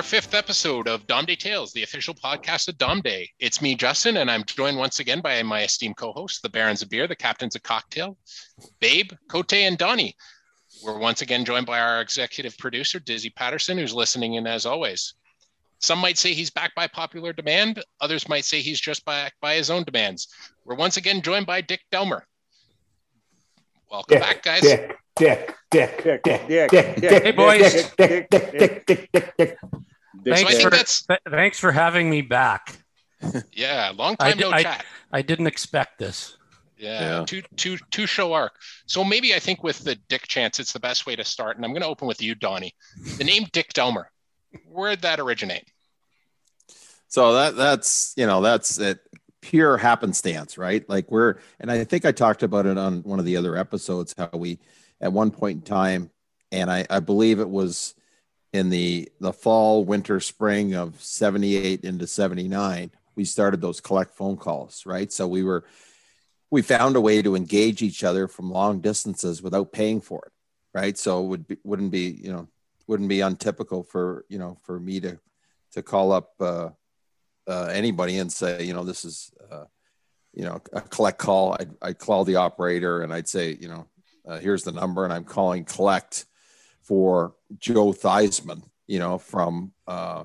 on to our fifth episode of Dom Day Tales, the official podcast of Dom Day. It's me, Justin, and I'm joined once again by my esteemed co-hosts, the Barons of Beer, the Captains of Cocktail, Babe, Cote, and Donnie. We're once again joined by our executive producer, Dizzy Patterson, who's listening in as always. Some might say he's back by popular demand. Others might say he's just back by his own demands. We're once again joined by Dick Delmer. Welcome Dick, back, guys. Dick, Dick, Dick, Dick, Dick, Dick, Dick, Dick, Dick, Hey, boys. Dick, Dick, Dick, Dick, Dick, Dick, Dick. Dick, So I Thanks think for, that's- th- thanks for having me back. Yeah, long time di- no I- chat. I didn't expect this. Yeah, Yeah. two two two show arc. So maybe I think with the Dick chance, it's the best way to start. And I'm going to open with you, Donnie. The name Dick Delmer. Where'd that originate? So that that's you know that's it pure happenstance, right? Like we're and I think I talked about it on one of the other episodes how we at one point in time, and I, I believe it was in the the fall, winter, spring of 78 into 79, we started those collect phone calls, right? So we were we found a way to engage each other from long distances without paying for it, right? So it would be wouldn't be, you know, wouldn't be untypical for, you know, for me to to call up uh uh, anybody and say, you know, this is, uh, you know, a collect call. I'd, I'd call the operator and I'd say, you know, uh, here's the number, and I'm calling collect for Joe Theismann, you know, from uh,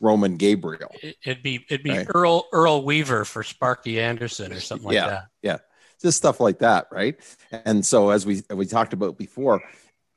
Roman Gabriel. It, it'd be it'd be Right. Earl Earl Weaver for Sparky Anderson or something like that. Yeah. that. just stuff like that, right? And so as we we talked about before,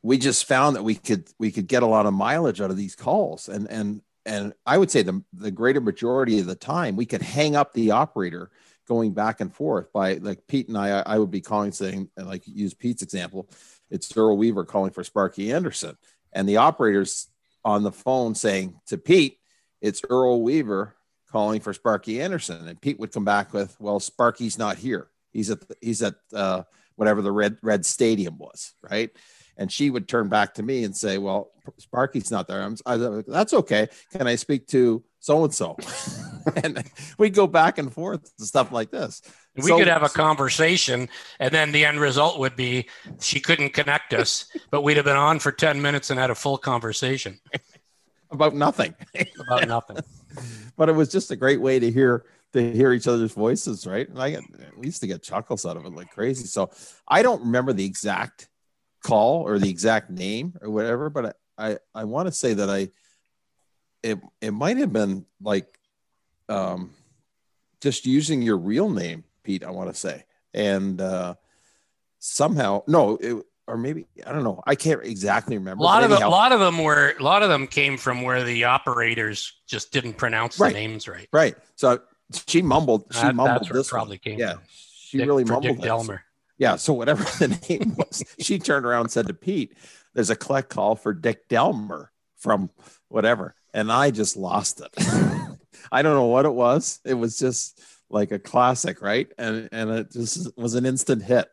we just found that we could we could get a lot of mileage out of these calls, and and and I would say the the greater majority of the time we could hang up the operator going back and forth by like Pete and I I would be calling saying and like use Pete's example, it's Earl Weaver calling for Sparky Anderson, and the operators on the phone saying to Pete, it's Earl Weaver calling for Sparky Anderson, and Pete would come back with, well, Sparky's not here. He's at he's at uh, whatever the red red stadium was, right? And she would turn back to me and say, "Well, Sparky's not there." I'm, I, That's okay. Can I speak to so and so and so? And we go back and forth and stuff like this. We So- could have a conversation, and then the end result would be she couldn't connect us, but we'd have been on for ten minutes and had a full conversation about nothing. about nothing. but it was just a great way to hear to hear each other's voices, right? And I get, we used to get chuckles out of it like crazy. So I don't remember the exact call or the exact name or whatever, but I I, I want to say that I it it might have been like um just using your real name, Pete. I want to say, and uh somehow no, it, or maybe I don't know. I can't exactly A remember. lot of a lot of them were a lot of them came from where the operators just didn't pronounce Right. the names right. right. So she mumbled. She That- mumbled that's where it this one. probably came Yeah, from. she Dick- really mumbled Dick this. Delmer. Yeah, so whatever the name was, she turned around and said to Pete, "There's a collect call for Dick Delmer from whatever," and I just lost it. I don't know what it was. It was just like a classic, right? And and it just was an instant hit.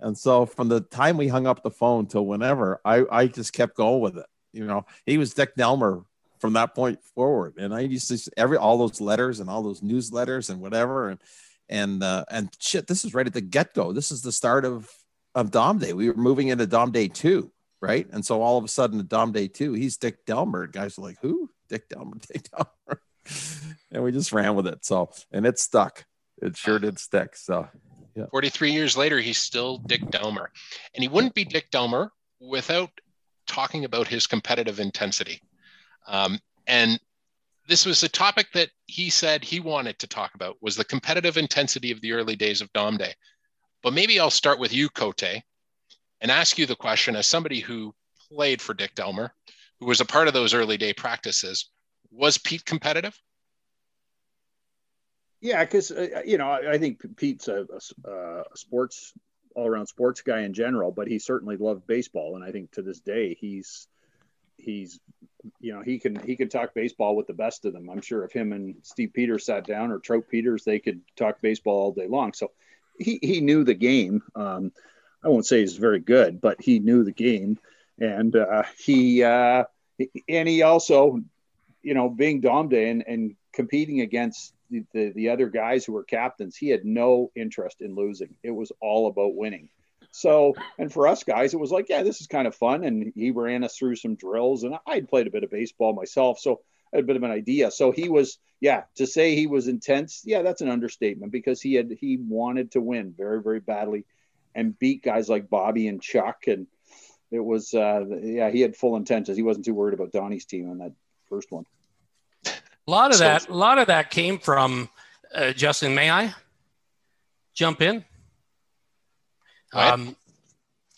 And so from the time we hung up the phone till whenever, I I just kept going with it. You know, he was Dick Delmer from that point forward, and I used to every all those letters and all those newsletters and whatever, and and uh, and shit, this is right at the get go. This is the start of of Dom Day. We were moving into Dom Day two, right? And so all of a sudden, Dom Day two, he's Dick Delmer. Guys are like, who? Dick Delmer, Dick Delmer, and we just ran with it. So and it stuck. It sure did stick. So 43 years later, he's still Dick Delmer. And he wouldn't be Dick Delmer without talking about his competitive intensity. Um, and this was a topic that he said he wanted to talk about was the competitive intensity of the early days of Dom Day. But maybe I'll start with you, Cote, and ask you the question as somebody who played for Dick Delmer, who was a part of those early day practices, was Pete competitive? Yeah, because uh, you know, I, I think Pete's a, a uh, a sports all around sports guy in general, but he certainly loved baseball, and I think to this day he's he's you know he can he can talk baseball with the best of them. I'm sure if him and Steve Peters sat down or Trope Peters, they could talk baseball all day long. So he he knew the game. Um, I won't say he's very good, but he knew the game, and uh, he uh, and he also you know being Dom Day and, and competing against the, the, the other guys who were captains, he had no interest in losing. It was all about winning. So, and for us guys, it was like, yeah, this is kind of fun. And he ran us through some drills, and I had played a bit of baseball myself, so I had a bit of an idea. So he was, yeah, to say he was intense, yeah, that's an understatement because he had he wanted to win very, very badly, and beat guys like Bobby and Chuck, and it was, uh, yeah, he had full intentions. He wasn't too worried about Donnie's team on that first one. A lot of So- that, a lot of that came from uh, Justin. May I jump in? Go. Um,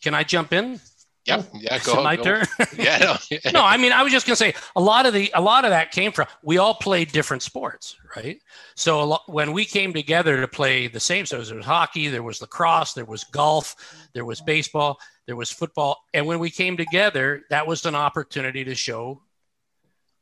can I jump in? Yeah, yeah, Is it my go. turn. Yeah, no, no, I mean, I was just gonna say a lot of the a lot of that came from we all played different sports, right? So lot, when we came together to play the same, so there was hockey, there was lacrosse, there was golf, there was baseball, there was football, and when we came together, that was an opportunity to show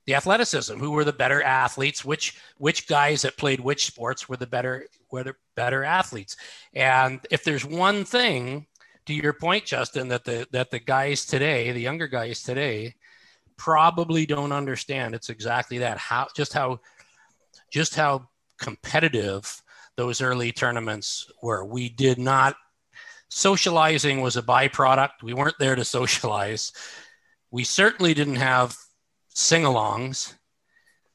the athleticism, who were the better athletes, which which guys that played which sports were the better were the better athletes, and if there's one thing to your point, Justin, that the that the guys today, the younger guys today, probably don't understand. It's exactly that. How just how just how competitive those early tournaments were. We did not socializing was a byproduct. We weren't there to socialize. We certainly didn't have sing-alongs.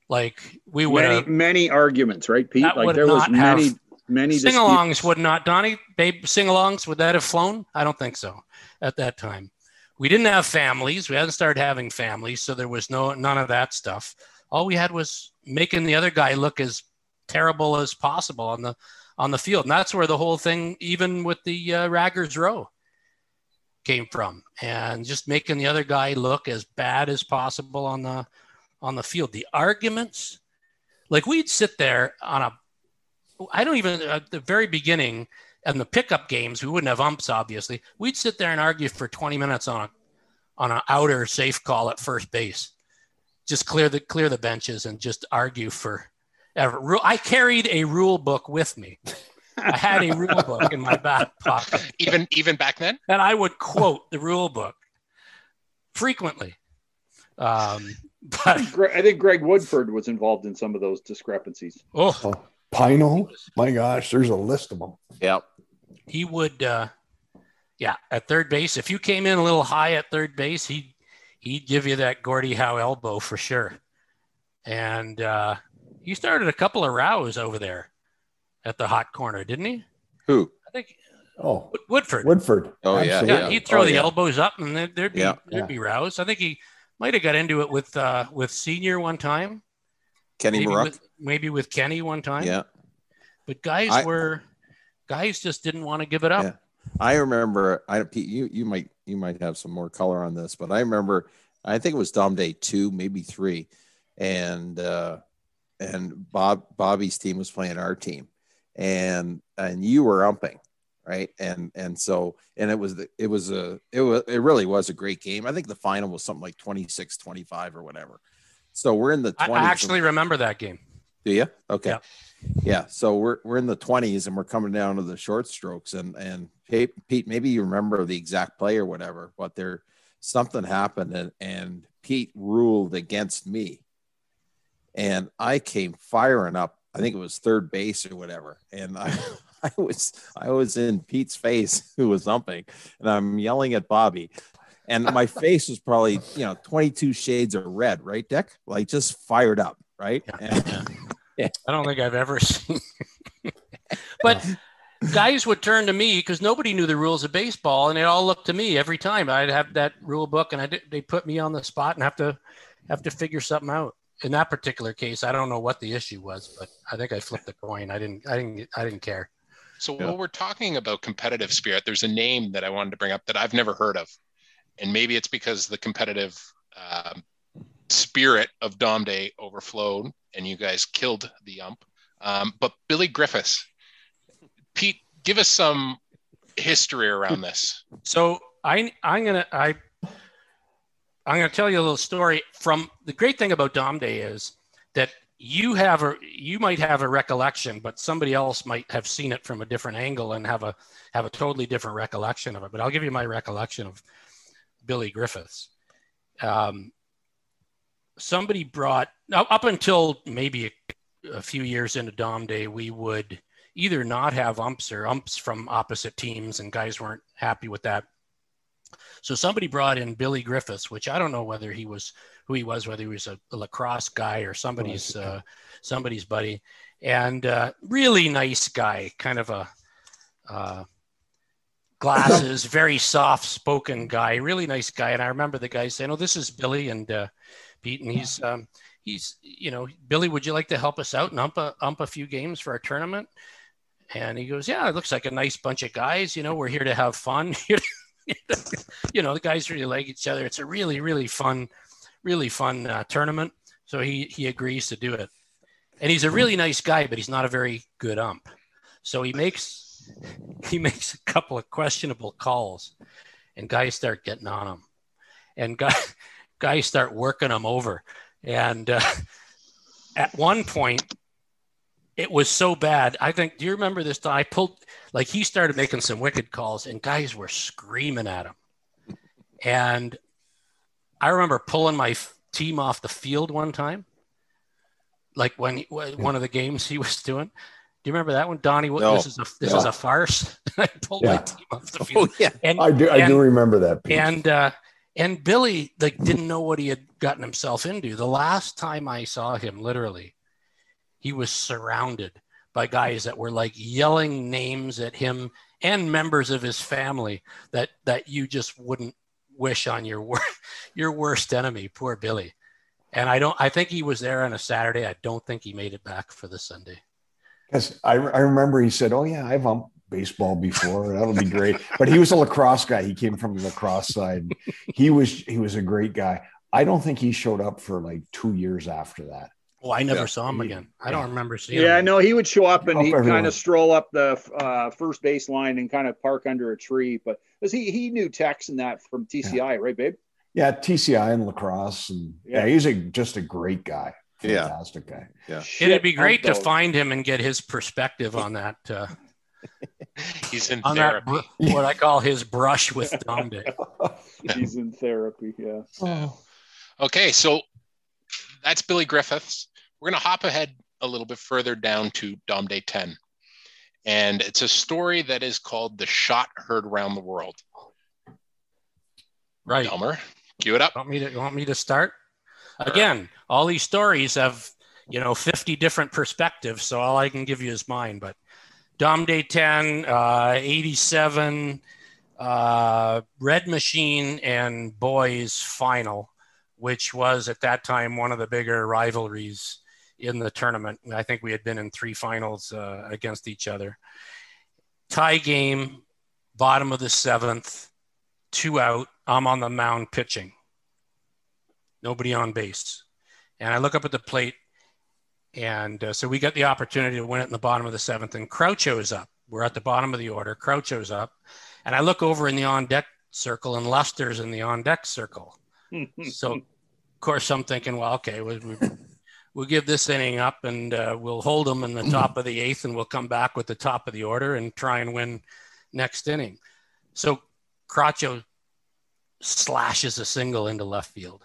Like we would Many, many arguments, right, Pete? Like there was have- many, many sing-alongs disputes. would not donnie babe sing-alongs would that have flown i don't think so at that time we didn't have families we hadn't started having families so there was no none of that stuff all we had was making the other guy look as terrible as possible on the on the field and that's where the whole thing even with the uh, raggers row came from and just making the other guy look as bad as possible on the on the field the arguments like we'd sit there on a I don't even at the very beginning and the pickup games, we wouldn't have umps, obviously. We'd sit there and argue for 20 minutes on a on an outer safe call at first base. Just clear the clear the benches and just argue for ever. I carried a rule book with me. I had a rule book in my back pocket, even even back then. and I would quote the rule book frequently. Um, but I think Greg Woodford was involved in some of those discrepancies. oh, Oh, Pino. My gosh, there's a list of them. Yep. he would uh yeah at third base if you came in a little high at third base he he'd give you that Gordie Howe elbow for sure and uh he started a couple of rows over there at the hot corner didn't he Who? i think Oh, woodford Woodford. Oh, yeah, Absolutely. yeah, he'd throw Oh, the yeah. elbows up and there, there'd be Yeah. there'd Yeah. be rows i think he might have got into it with uh with senior one time Kenny maybe with, maybe with kenny one time Yeah. but guys I- were guys just didn't want to give it up Yeah. I remember. I Pete, you you might you might have some more color on this, but I remember. I think it was Dom Day two, maybe three, and uh, and Bob Bobby's team was playing our team, and and you were umping, right? And and so and it was the, it was a it was it really was a great game. I think the final was something like 26-25 or whatever. So we're in the I, 20s. I actually remember that game Do you? Okay. Yeah. Yeah. So we're we're in the twenties and we're coming down to the short strokes and and Pete, Pete, maybe you remember the exact play or whatever, but there something happened and and Pete ruled against me, and I came firing up. I think it was third base or whatever, and I. I was I was in Pete's face who was umping and I'm yelling at Bobby and my face was probably you know 22 shades of red right dick like just fired up right Yeah. And- I don't think I've ever seen. but guys would turn to me because nobody knew the rules of baseball, and they all looked to me every time. I'd have that rule book, and I did, they put me on the spot and have to have to figure something out. In that particular case, I don't know what the issue was, but I think I flipped the coin. I didn't. I didn't. I didn't care. So Yeah. while we're talking about competitive spirit, there's a name that I wanted to bring up that I've never heard of, and maybe it's because the competitive um, spirit of Dom Day overflowed, and you guys killed the ump. Um, but Billy Griffiths, Pete, give us some history around this. So I I'm gonna I I'm gonna tell you a little story from the great thing about Dom Day is that you have a you might have a recollection, but somebody else might have seen it from a different angle and have a have a totally different recollection of it. But I'll give you my recollection of Billy Griffiths. Um, somebody brought up up until maybe a, a few years into Dom Day, we would either not have umps or umps from opposite teams, and guys weren't happy with that. So somebody brought in Billy Griffiths, which I don't know whether he was who he was, whether he was a, a lacrosse guy or somebody's uh, somebody's buddy, and uh, really nice guy, kind of a uh, glasses, very soft spoken guy, really nice guy. And I remember the guy saying, "Oh, this is Billy and uh, Pete, and he's um, he's you know Billy, would you like to help us out and ump a, ump a few games for our tournament?" And he goes, "Yeah, it looks like a nice bunch of guys. You know, we're here to have fun." you know, the guys really like each other. It's a really, really fun, really fun uh, tournament. So he he agrees to do it, and he's a really nice guy, but he's not a very good ump. So he makes he makes a couple of questionable calls, and guys start getting on him, and guys guys start working him over, and uh, at one point it was so bad. I think. Do you remember this? I pulled like he started making some wicked calls, and guys were screaming at him. And I remember pulling my f- team off the field one time, like when he, one of the games he was doing. Do you remember that one, Donnie? No. This is a this Yeah. is a farce. I pulled my team off the field. Oh field, yeah. and I do. I do remember that. Pete. and uh, and Billy like didn't know what he had gotten himself into. The last time I saw him, literally, he was surrounded by guys that were like yelling names at him and members of his family that that you just wouldn't wish on your wor- your worst enemy. Poor Billy. And I don't. I think he was there on a Saturday. I don't think he made it back for the Sunday. Because I, I remember he said, "Oh yeah, I've umped baseball before. That'll be great." But he was a lacrosse guy. He came from the lacrosse side. He was he was a great guy. I don't think he showed up for like two years after that. Oh, I never Yeah. saw him again. I don't remember seeing Yeah, him. no, he would show up and he'd everyone. kind of stroll up the uh, first base line and kind of park under a tree. But because he he knew Tex and that from TCI, right, babe? Yeah, TCI and lacrosse, and yeah, Yeah. he's a just a great guy. Yeah. Fantastic guy. Yeah, it'd be great to find him and get his perspective on that. Uh, He's in on that therapy. br- what I call his brush with Dom Day. He's in therapy. Yeah. Okay, so that's Billy Griffiths. We're going to hop ahead a little bit further down to Dom Day 10. And it's a story that is called The Shot Heard Around the World. Right. Elmer, cue it up. Want me to want me to start? Again, all these stories have, you know, 50 different perspectives, so all I can give you is mine. But Dom Day 10, uh, 87, uh, Red Machine and Boys final, which was at that time one of the bigger rivalries in the tournament. I think we had been in three finals uh, against each other. Tie game, bottom of the seventh, two out. I'm on the mound pitching. Nobody on base. And I look up at the plate. And uh, so we got the opportunity to win it in the bottom of the seventh. And Croucho's up. We're at the bottom of the order. Croucho's up. And I look over in the on deck circle, and Lester's in the on deck circle. So, of course, I'm thinking, well, okay, we, we, we'll give this inning up and uh, we'll hold them in the top of the eighth and we'll come back with the top of the order and try and win next inning. So, Croucho slashes a single into left field.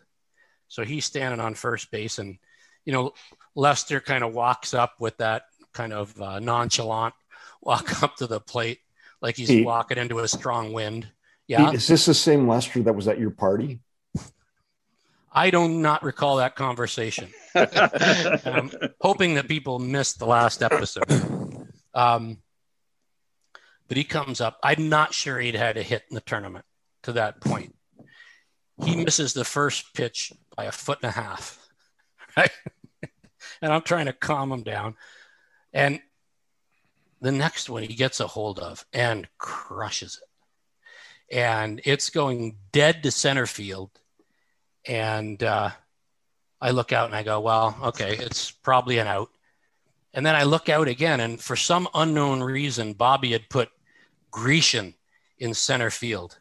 So he's standing on first base, and you know Lester kind of walks up with that kind of uh, nonchalant walk up to the plate, like he's Pete. walking into a strong wind. Yeah, Is this the same Lester that was at your party? I do not not recall that conversation. Um, hoping that people missed the last episode. Um, but he comes up. I'm not sure he'd had a hit in the tournament to that point. He misses the first pitch by a foot and a half. Right? and I'm trying to calm him down. And the next one he gets a hold of and crushes it. And it's going dead to center field. And uh, I look out and I go, well, okay, it's probably an out. And then I look out again, and for some unknown reason, Bobby had put Grecian in center field.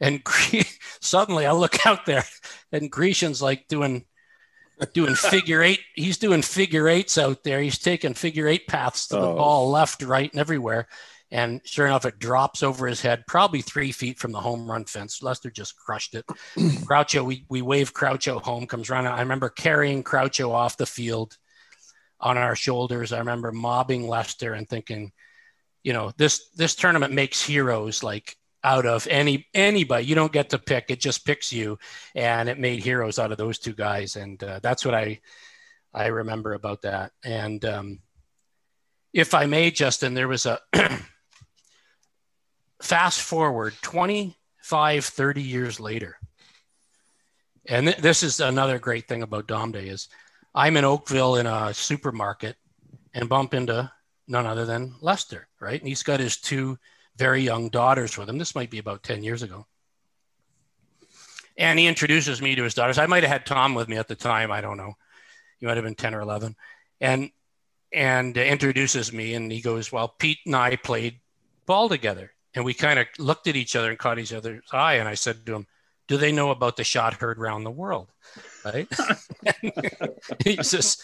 And Gre- suddenly I look out there, and Grecian's like doing doing figure eight. He's doing figure eights out there. He's taking figure eight paths to the Oh. ball, left, right, and everywhere. And sure enough, it drops over his head, probably three feet from the home run fence. Lester just crushed it. Croucho, we, we wave Croucho home, comes running. I remember carrying Croucho off the field. on our shoulders. I remember mobbing Lester and thinking, you know, this this tournament makes heroes like out of any anybody. You don't get to pick; it just picks you, and it made heroes out of those two guys, and uh, that's what I I remember about that. And um, if I may, Justin, there was a fast forward 25, 30 years later. And th- this is another great thing about Dom Day is I'm in Oakville in a supermarket and bump into none other than Lester, right? And he's got his two very young daughters with him. This might be about 10 years ago. And he introduces me to his daughters. I might have had Tom with me at the time. I don't know. He might have been 10 or 11. And and introduces me and he goes, Well, Pete and I played ball together. And we kind of looked at each other and caught each other's eye. And I said to him, Do they know about the shot heard around the world? Right. he's just,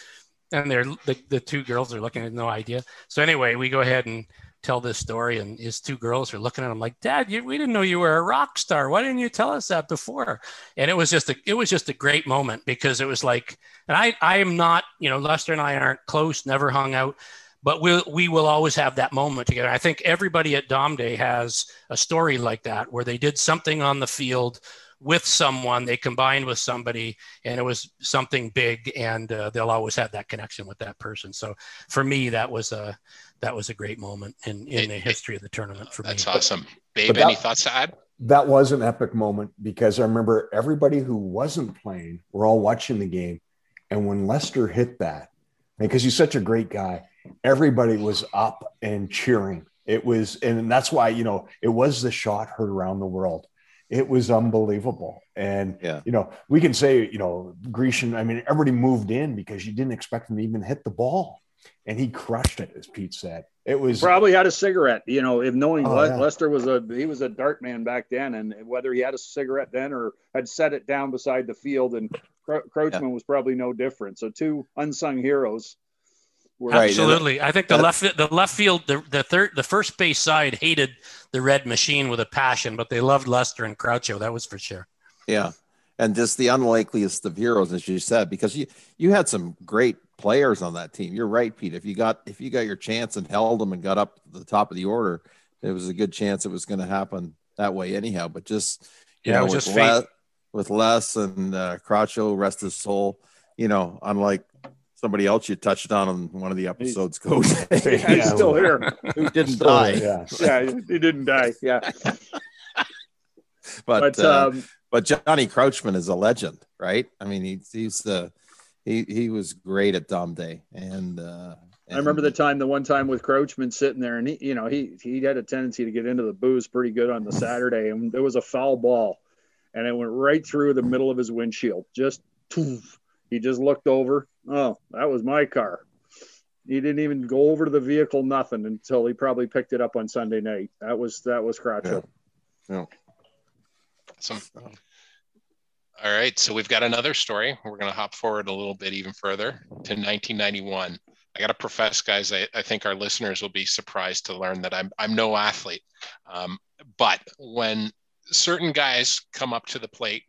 and they're the, the two girls are looking at no idea. So anyway, we go ahead and tell this story and his two girls are looking at him like dad you, we didn't know you were a rock star why didn't you tell us that before and it was just a it was just a great moment because it was like and i i am not you know lester and i aren't close never hung out but we'll, we will always have that moment together i think everybody at dom day has a story like that where they did something on the field with someone they combined with somebody and it was something big and uh, they'll always have that connection with that person so for me that was a that was a great moment in, in the history of the tournament for That's me. That's awesome. Babe, that, any thoughts to add? That was an epic moment because I remember everybody who wasn't playing were all watching the game. And when Lester hit that, because he's such a great guy, everybody was up and cheering. It was, and that's why, you know, it was the shot heard around the world. It was unbelievable. And, yeah. you know, we can say, you know, Grecian, I mean, everybody moved in because you didn't expect him to even hit the ball and he crushed it, as Pete said. It was probably had a cigarette, you know, if knowing oh, Le- yeah. Lester was a he was a dart man back then, and whether he had a cigarette then or had set it down beside the field, and Cro- Crouchman yeah. was probably no different. So two unsung heroes. Were- Absolutely, I think the left the left field the the third the first base side hated the red machine with a passion, but they loved Lester and Croucho. That was for sure. Yeah, and just the unlikeliest of heroes, as you said, because you you had some great players on that team. You're right, Pete. If you got if you got your chance and held them and got up to the top of the order, it was a good chance it was going to happen that way anyhow. But just you yeah, know, with, just Le- with Les and uh, Croucho, rest his soul. You know, unlike somebody else you touched on in one of the episodes, Coach. yeah, he's still here. Who didn't still, die? Yeah. yeah, he didn't die. Yeah. but but, uh, um, but Johnny Crouchman is a legend, right? I mean, he's he's the he he was great at Dom Day, and, uh, and I remember the time, the one time with Crouchman sitting there, and he, you know, he he had a tendency to get into the booze pretty good on the Saturday, and there was a foul ball, and it went right through the middle of his windshield. Just he just looked over. Oh, that was my car. He didn't even go over to the vehicle, nothing until he probably picked it up on Sunday night. That was that was Croucho. Yeah. yeah. Some all right, so we've got another story. We're going to hop forward a little bit even further to 1991. I got to profess, guys, I, I, think our listeners will be surprised to learn that I'm, I'm no athlete. Um, but when certain guys come up to the plate,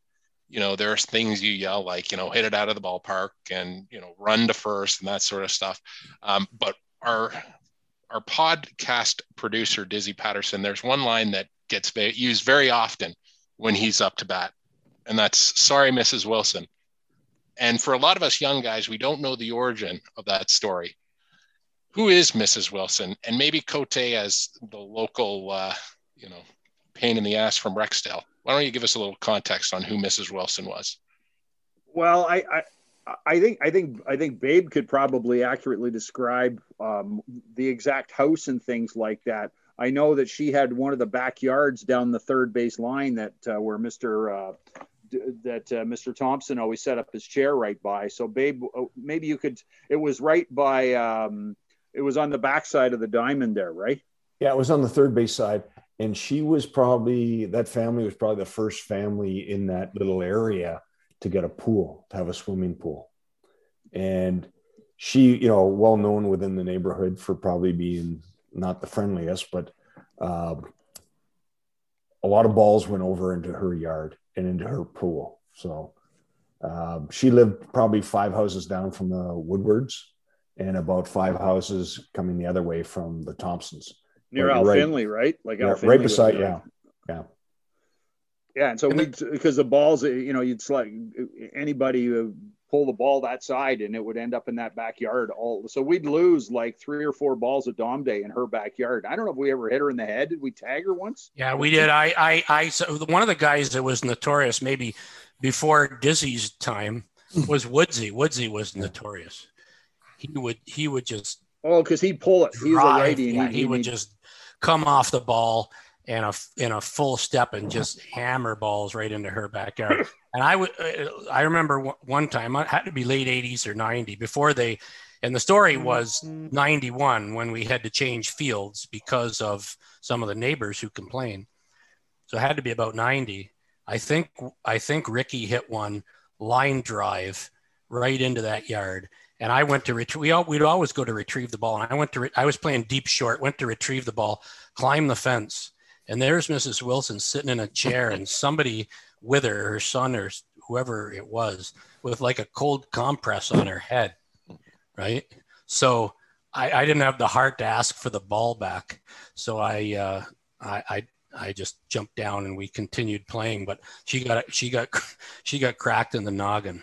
you know, there's things you yell like, you know, hit it out of the ballpark and, you know, run to first and that sort of stuff. Um, but our, our podcast producer, Dizzy Patterson, there's one line that gets used very often when he's up to bat and that's sorry, Mrs. Wilson. And for a lot of us young guys, we don't know the origin of that story. Who is Mrs. Wilson? And maybe Cote as the local, uh, you know, pain in the ass from Rexdale. Why don't you give us a little context on who Mrs. Wilson was? Well, I, I I think I think I think Babe could probably accurately describe um, the exact house and things like that. I know that she had one of the backyards down the third base line that uh, where Mr. Uh, that uh, Mr. Thompson always set up his chair right by. So, babe, oh, maybe you could. It was right by. Um, it was on the backside of the diamond there, right? Yeah, it was on the third base side, and she was probably that family was probably the first family in that little area to get a pool, to have a swimming pool, and she, you know, well known within the neighborhood for probably being not the friendliest, but. Uh, a lot of balls went over into her yard and into her pool. So um, she lived probably five houses down from the Woodwards, and about five houses coming the other way from the Thompsons. Near Right, Al right. Finley, right? Like Yeah, Al right Finley beside, yeah. Yeah. Yeah, and so And we because the balls, you know, you'd select anybody uh, pull the ball that side, and it would end up in that backyard. All so we'd lose like three or four balls at Dom Day in her backyard. I don't know if we ever hit her in the head. Did we tag her once? Yeah, we did. I, I, I, so one of the guys that was notorious, maybe before Dizzy's time, was Woodsy. Woodsy was notorious. He would, he would just Oh, because he'd pull it. He was a drive. righty, and Yeah, he'd- he would he'd- just come off the ball and a in a full step and just hammer balls right into her backyard. And I would, uh, I remember one- one time, it had to be late '80s or '90 before they, and the story was '91 when we had to change fields because of some of the neighbors who complained. So it had to be about '90. I think I think Ricky hit one line drive right into that yard. And I went to retrieve. We all, we'd always go to retrieve the ball. And I went to. Re- I was playing deep short. Went to retrieve the ball, climb the fence, and there's Mrs. Wilson sitting in a chair, and somebody with her, her son or whoever it was, with like a cold compress on her head, right? So I, I didn't have the heart to ask for the ball back, so I, uh, I, I, I just jumped down and we continued playing. But she got, she got, she got cracked in the noggin.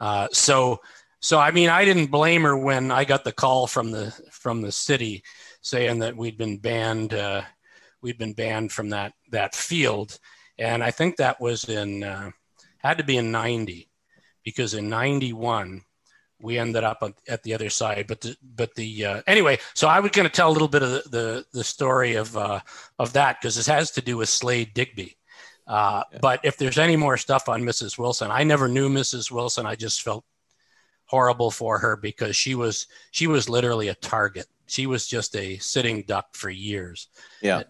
Uh, so, so I mean, I didn't blame her when I got the call from the from the city saying that we'd been banned. Uh, we'd been banned from that that field, and I think that was in uh, had to be in '90 because in '91 we ended up at- the other side. But the but the uh, anyway, so I was going to tell a little bit of the the, the story of uh, of that because this has to do with Slade Digby. Uh, Yeah. But if there's any more stuff on Mrs. Wilson, I never knew Mrs. Wilson. I just felt horrible for her because she was she was literally a target. She was just a sitting duck for years. Yeah.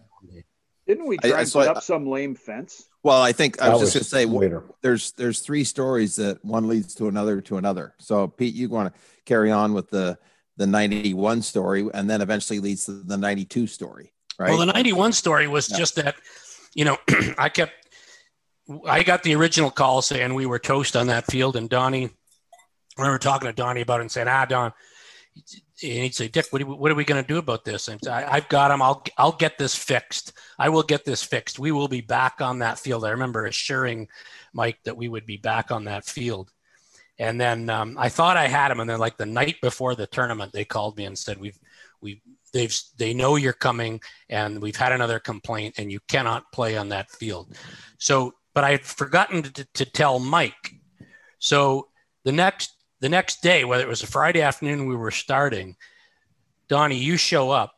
didn't we I- try I and saw- up some lame fence? Well, I think I That was, just going to say later. there's there's three stories that one leads to another to another. So Pete, you want to carry on with the the 91 story and then eventually leads to the 92 story, right? Well, the 91 story was Yeah. just that, you know, I kept, I got the original call saying we were toast on that field. And Donnie, I remember talking to Donnie about it and saying, ah, Don, and he'd say, Dick, what are we, we going to do about this? And I, I've got him. I'll, I'll get this fixed. I will get this fixed. We will be back on that field. I remember assuring Mike that we would be back on that field. And then um, I thought I had him. And then like the night before the tournament, they called me and said, we've, we've, they've, they know you're coming and we've had another complaint and you cannot play on that field. So, but I had forgotten to, to tell Mike. So the next, the next day, whether it was a Friday afternoon, we were starting, Donnie, you show up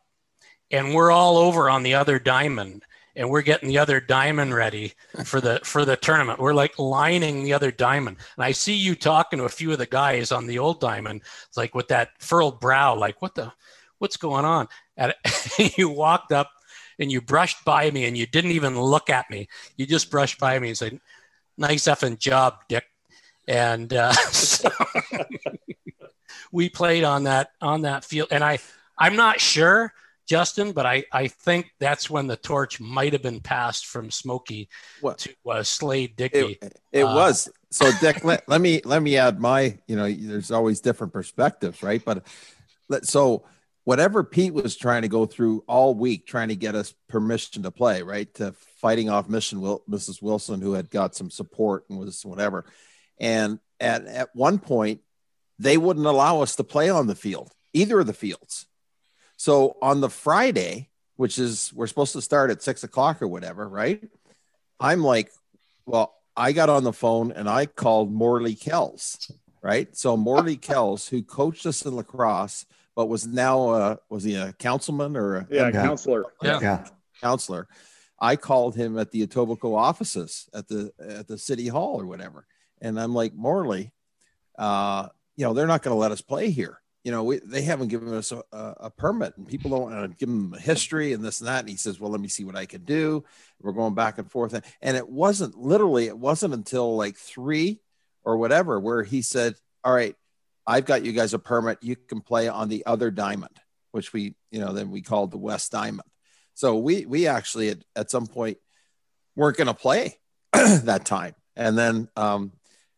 and we're all over on the other diamond and we're getting the other diamond ready for the for the tournament. We're like lining the other diamond. And I see you talking to a few of the guys on the old diamond. Like with that furrowed brow, like what the what's going on? And you walked up and you brushed by me and you didn't even look at me. You just brushed by me and said, Nice effing job, Dick. And uh, so we played on that on that field. And I I'm not sure Justin, but I, I think that's when the torch might have been passed from Smokey What? to uh, Slade Digby. it, it Uh, was so dick let, let me let me add my you know there's always different perspectives right but let so whatever pete was trying to go through all week trying to get us permission to play right to fighting off mission Wil- mrs wilson who had got some support and was whatever and at at one point they wouldn't allow us to play on the field either of the fields so on the friday which is we're supposed to start at six o'clock or whatever right i'm like well, I got on the phone and I called Morley Kells, right? So Morley Kells, who coached us in lacrosse, but was now uh, was he a councilman or a Yeah, Yeah. counselor. Yeah. Yeah. counselor? I called him at the Etobicoke offices at the at the city hall or whatever, and I'm like Morley, uh, you know they're not going to let us play here. You know we, they haven't given us a, a, permit, and people don't give them a history and this and that. And he says, "Well, let me see what I can do." We're going back and forth, and it wasn't literally. It wasn't until like three or whatever where he said, "All right, I've got you guys a permit. You can play on the other diamond," which we, you know, then we called the West Diamond. So we we actually at, at some point weren't going to play that time, and then um,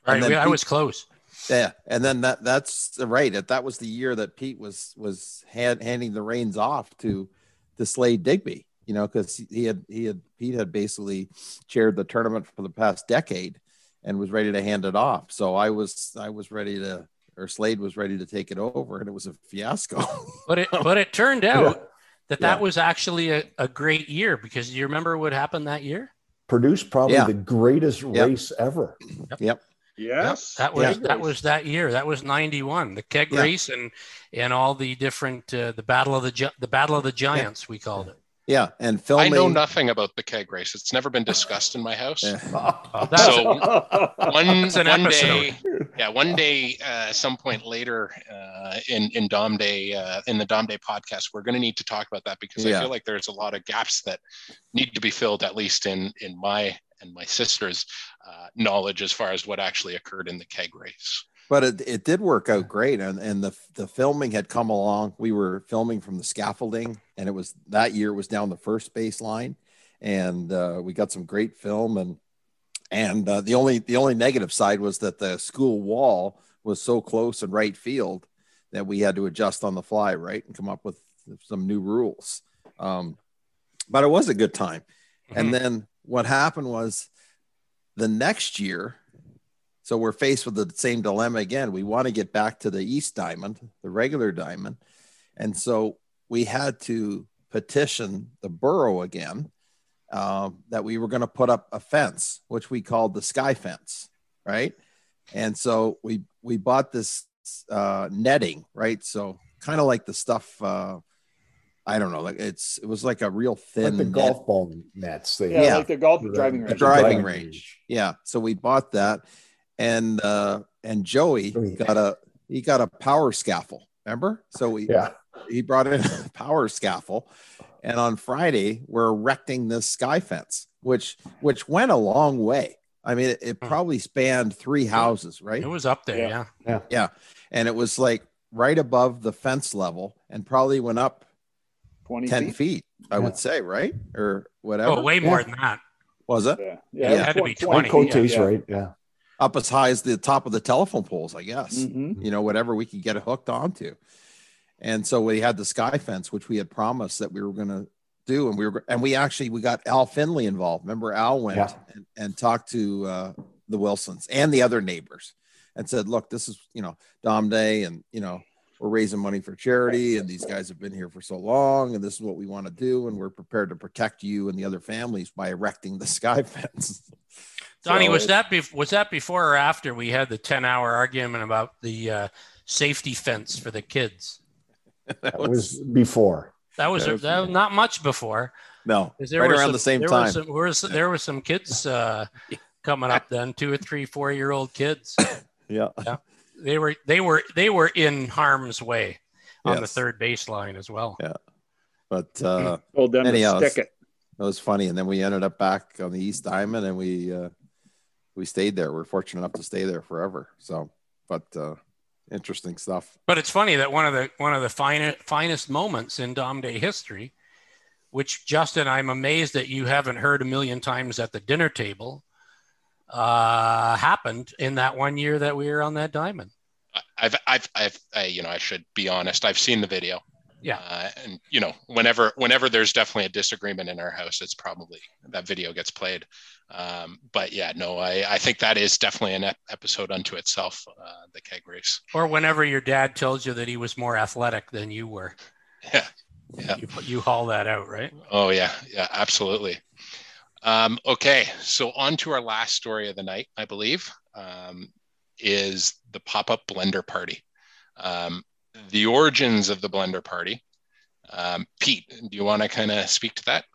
right. and then we- I was close. Yeah, and then that that's right. That was the year that Pete was was hand, handing the reins off to to Slade Digby. You know, because he had he had Pete had basically chaired the tournament for the past decade and was ready to hand it off. So I was I was ready to or Slade was ready to take it over, and it was a fiasco. But it but it turned out that that Yeah. was actually a, a great year because you remember what happened that year? Produced probably Yeah. the greatest race ever. yep. Yes, That was Keg that was that year. That was '91. The keg Yeah. race and and all the different uh, the battle of the the battle of the giants we called it. Yeah, and film. I know nothing about the keg race. It's never been discussed in my house. Yeah. So one That's an one day, yeah, one day, uh, some point later uh, in in Dom Day uh, in the Dom Day podcast, we're going to need to talk about that because Yeah. I feel like there's a lot of gaps that need to be filled, at least in in my and my sister's uh, knowledge as far as what actually occurred in the keg race. But it, it did work out great and, and the, the filming had come along. We were filming from the scaffolding and it was that year was down the first baseline and uh, we got some great film and and uh, the only the only negative side was that the school wall was so close in right field that we had to adjust on the fly right and come up with some new rules. Um, but it was a good time. And then what happened was the next year so we're faced with the same dilemma again. We want to get back to the East Diamond, the regular diamond. And so we had to petition the borough again um, that we were going to put up a fence, which we called the sky fence, right? And so we we bought this uh, netting, right? So kind of like the stuff. Uh, I don't know, like it's it was like a real thin Like the net. golf ball nets. They yeah, Yeah. like the golf The- driving the the driving driving range. range. Yeah. So we bought that, and uh, and Joey Oh, yeah. got a he got a power scaffold. Remember? So we Yeah. he brought in a power scaffold, and on Friday we're erecting this sky fence, which which went a long way. I mean, it, it Hmm. probably spanned three houses, right? It was up there, Yeah. yeah. And it was like right above the fence level, and probably went up 20 ten feet. feet. I Yeah. would say, right, or whatever. Oh, way more Yeah. than that. Was it Yeah, Yeah. yeah, It had to be 20, twenty- Cote's yeah. right. Yeah. Up as high as the top of the telephone poles? I guess. Mhm. you know, whatever we could get it hooked onto. And so we had the sky fence, which we had promised that we were going to do. And we were, and we actually, we got Al Finley involved. Remember Al went Yeah. and, and talked to uh, the Wilsons and the other neighbors and said, look, this is, you know, Dom Day and, you know, we're raising money for charity and these guys have been here for so long and this is what we want to do. And we're prepared to protect you and the other families by erecting the sky fence. Donnie, So was that bef- was that before or after we had the ten hour argument about the uh, safety fence for the kids? That That was before. That was, That was- that was not much before. no, 'cause there right around some- the same there time. Was some, there, was, there was some kids uh, coming up then, two or three, four year old kids. yeah. They were they were they were in harm's way on the third baseline as well. Yeah, but, uh, Told them Anyhow, to stick it. That was funny. And then we ended up back on the East Diamond and we uh we stayed there. We're fortunate enough to stay there forever. So but uh interesting stuff. But it's funny that one of the one of the finest finest moments in Dom Day history, which Justin, I'm amazed that you haven't heard a million times at the dinner table, uh, happened in that one year that we were on that diamond. I've, I've, I've, I, you know, I should be honest. I've seen the video. Yeah. Uh, and you know, whenever, whenever there's definitely a disagreement in our house, it's probably that video gets played. Um, but yeah, no, I, I think that is definitely an ep- episode unto itself. Uh, the keg race. Or whenever your dad tells you that he was more athletic than you were. Yeah. Yeah. You, you haul that out, right? Oh yeah, yeah, absolutely. Um, okay, so on to our last story of the night, I believe, um, is the pop-up blender party. Um, the origins of the blender party. Um, Pete, do you want to kind of speak to that?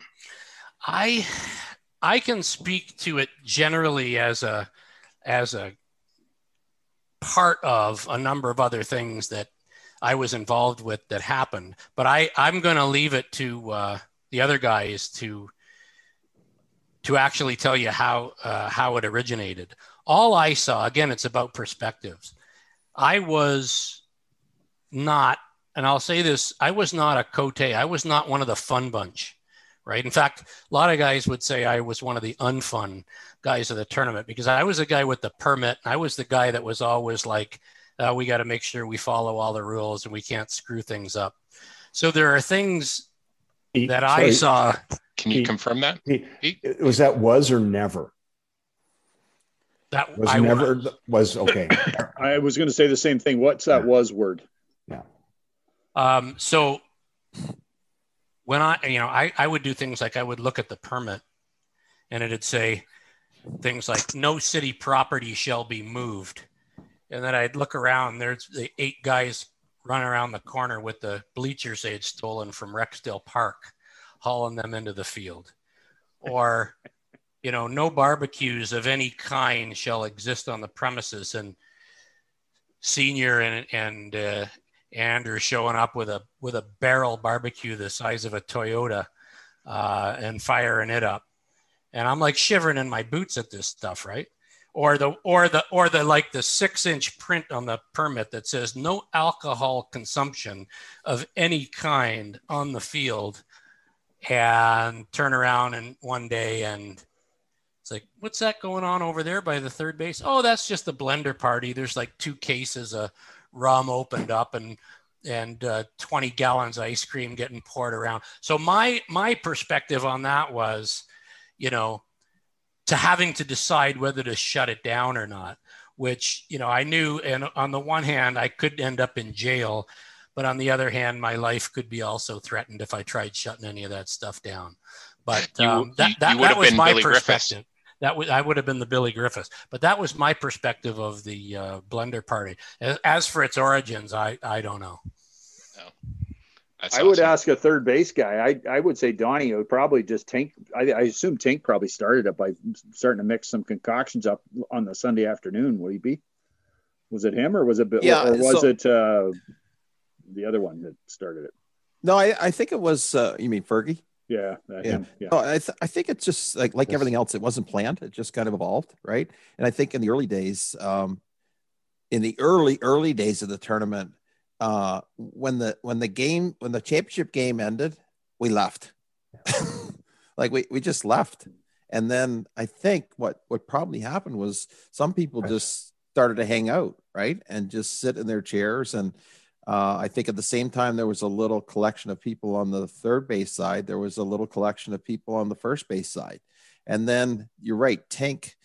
I I can speak to it generally as a as a part of a number of other things that I was involved with that happened, but I I'm going to leave it to uh, the other guys to to actually tell you how uh, how it originated. All I saw, again, it's about perspectives. I was not, and I'll say this: I was not a cote. I was not one of the fun bunch right? In fact, a lot of guys would say I was one of the unfun guys of the tournament because I was the guy with the permit. I was the guy that was always like, uh, we got to make sure we follow all the rules and we can't screw things up. So there are things that Sorry. I saw. Can you he, confirm that? He, was that was or never? That was I never was, was okay. I was going to say the same thing. What's that yeah. was word? Um, so when I, you know, I, I would do things like I would look at the permit and it'd say things like no city property shall be moved. And then I'd look around, there's the eight guys running around the corner with the bleachers they had stolen from Rexdale Park, hauling them into the field. Or you know, no barbecues of any kind shall exist on the premises. And senior and and uh, Andrew showing up with a with a barrel barbecue the size of a Toyota uh, and firing it up, and I'm like shivering in my boots at this stuff, right? Or the or the or the like the six inch print on the permit that says no alcohol consumption of any kind on the field, and turn around and one day and it's like, what's that going on over there by the third base? Oh, that's just the blender party. There's like two cases of rum opened up and and uh, 20 gallons of ice cream getting poured around. So my my perspective on that was, you know, to having to decide whether to shut it down or not. Which you know I knew, and on the one hand, I could end up in jail, but on the other hand, my life could be also threatened if I tried shutting any of that stuff down. But um, you, that, that, that was my Billy perspective. Griffiths that would I would have been the Billy Griffiths. But that was my perspective of the uh, Blender Party. As for its origins, I I don't know. No. I would ask a third base guy. I, I would say Donnie would probably just Tink. I, I assume Tink probably started it by starting to mix some concoctions up on the Sunday afternoon. Would he be? Was it him or was it? Yeah, or was so, it uh, the other one that started it? No, I, I think it was. Uh, you mean Fergie? Yeah, yeah. yeah. I, th- I think it's just like like everything else. It wasn't planned. It just kind of evolved, right? And I think in the early days, um, in the early early days of the tournament, uh, when the when the game when the championship game ended, we left. like we we just left, and then I think what what probably happened was some people just started to hang out, right, and just sit in their chairs and uh, I think at the same time, there was a little collection of people on the third base side. There was a little collection of people on the first base side. And then you're right, Tank,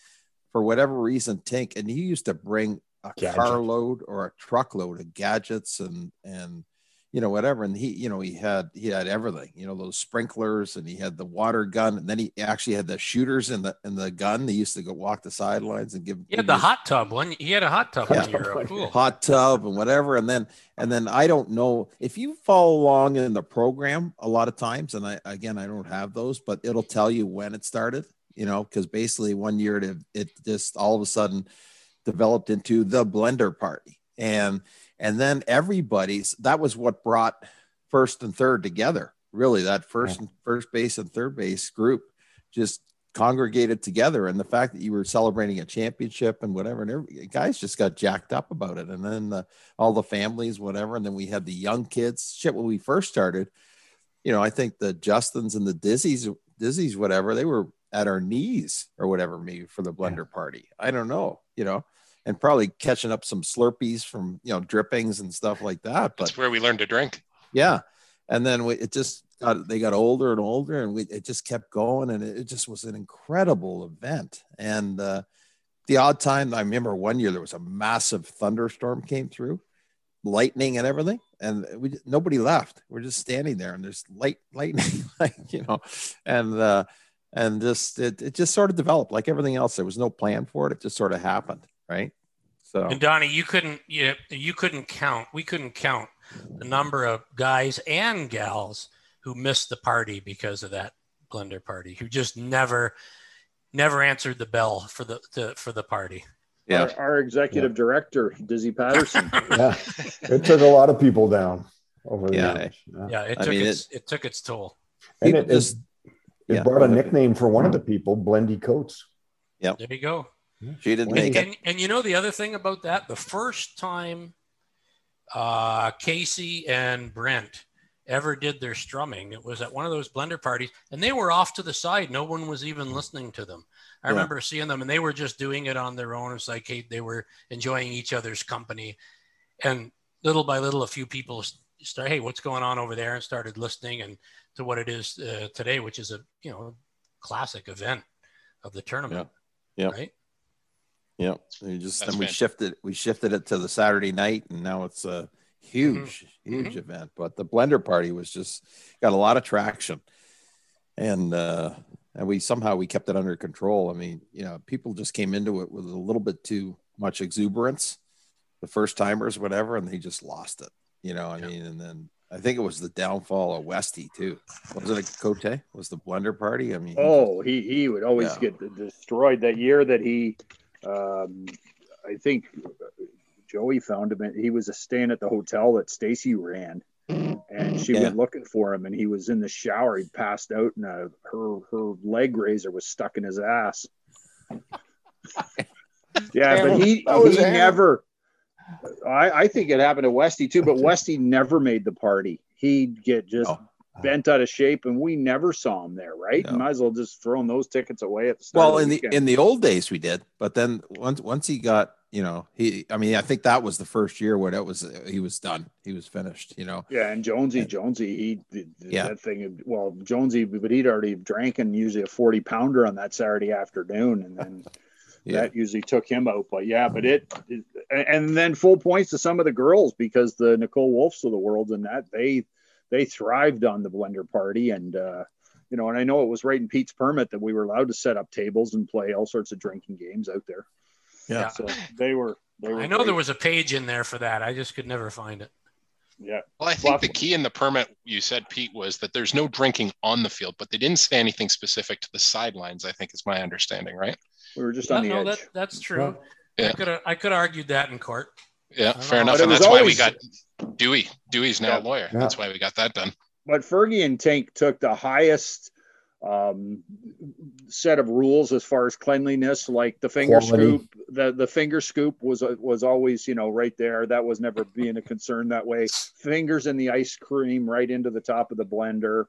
for whatever reason, Tank, and he used to bring a Gadget. carload or a truckload of gadgets and, and, you know, whatever. And he, you know, he had he had everything, you know, those sprinklers and he had the water gun, and then he actually had the shooters in the in the gun. They used to go walk the sidelines and give. He had the hot tub one. He had a hot tub yeah. Cool. Hot tub and whatever, and then and then I don't know if you follow along in the program a lot of times, and I again I don't have those, but it'll tell you when it started. You know, because basically one year it, it just all of a sudden developed into the blender party and and then everybody's that was what brought first and third together really that first and first base and third base group just congregated together. And the fact that you were celebrating a championship and whatever and every, guys just got jacked up about it. And then the, all the families whatever and then we had the young kids. Shit when we first started you know i think the justins and the dizzies dizzies whatever they were at our knees or whatever maybe for the blender yeah. party. I don't know you know and probably catching up some Slurpees from you know drippings and stuff like that. But that's where we learned to drink. Yeah, and then we, it just got they got older and older, and we it just kept going, and it, it just was an incredible event. And uh, the odd time, I remember one year there was a massive thunderstorm came through, lightning and everything, and we nobody left. We're just standing there, and there's light lightning, like you know, and. uh and just it, it just sort of developed like everything else there was no plan for it it just sort of happened right so and Donnie, you couldn't you, you couldn't count. We couldn't count the number of guys and gals who missed the party because of that blender party, who just never never answered the bell for the to, for the party. Yeah, our, our executive yeah. director Dizzy Patterson. yeah, it took a lot of people down over yeah. the years. Yeah, yeah it took mean, its it, it, took its toll. And it, it, it brought a nickname for one of the people, Blendy Coats. Yeah, there you go. She didn't make and, it. And, you know the other thing about that, the first time uh, Casey and Brent ever did their strumming. It was at one of those blender parties, and they were off to the side. No one was even listening to them. I Yeah. remember seeing them, and they were just doing it on their own. It's like hey, they were enjoying each other's company, and little by little, a few people start, hey, what's going on over there, and started listening and to what it is uh, today, which is a you know classic event of the tournament. Yeah. Right. Yeah, we just That's then we fantastic. shifted we shifted it to the Saturday night, and now it's a huge, huge event. But the blender party was just got a lot of traction, and uh, and we somehow we kept it under control. I mean, you know, people just came into it with a little bit too much exuberance, the first timers, whatever, and they just lost it. You know, I Yeah. mean, and then I think it was the downfall of Westy too. Was it a Cote? Was the blender party? I mean, Oh, he he would always Yeah. get destroyed that year that he, um, I think Joey found him. He was staying at the hotel that Stacy ran, and she Yeah. went looking for him, and he was in the shower. He passed out, and uh, her her leg razor was stuck in his ass. yeah, but he was he never. I, I think it happened to Westy too, but Westy never made the party. He'd get just Oh. Bent out of shape, and we never saw him there. Right? No. Might as well just thrown those tickets away at the start. well in the weekend. in the old days we did but then once once he got you know he i mean i think that was the first year when it was he was done he was finished you know yeah, and Jonesy, Yeah. Jonesy, he did Yeah. that thing. Well, Jonesy, but he'd already drank and usually a forty pounder on that Saturday afternoon, and then yeah that usually took him out. But yeah, but it, it and then full points to some of the girls because the Nicole Wolfs of the world and that they they thrived on the blender party and uh you know and I know it was right in Pete's permit that we were allowed to set up tables and play all sorts of drinking games out there. Yeah. So they were they were I know great. there was a page in there for that. I just could never find it. yeah Well, I think Well, the key in the permit you said, Pete, was that there's no drinking on the field, but they didn't say anything specific to the sidelines. I think is my understanding, right? we were just No, on the no, edge. that, that's true. Yeah. I could have I could have argued that in court. Yeah, fair know. enough. But And was that's why we got Dewey. Dewey's now Yeah. a lawyer. Yeah. That's why we got that done. but Fergie and Tank took the highest um, set of rules as far as cleanliness, like the finger Quality. scoop. The the finger scoop was was always you know right there. That was never being a concern that way. Fingers in the ice cream right into the top of the blender.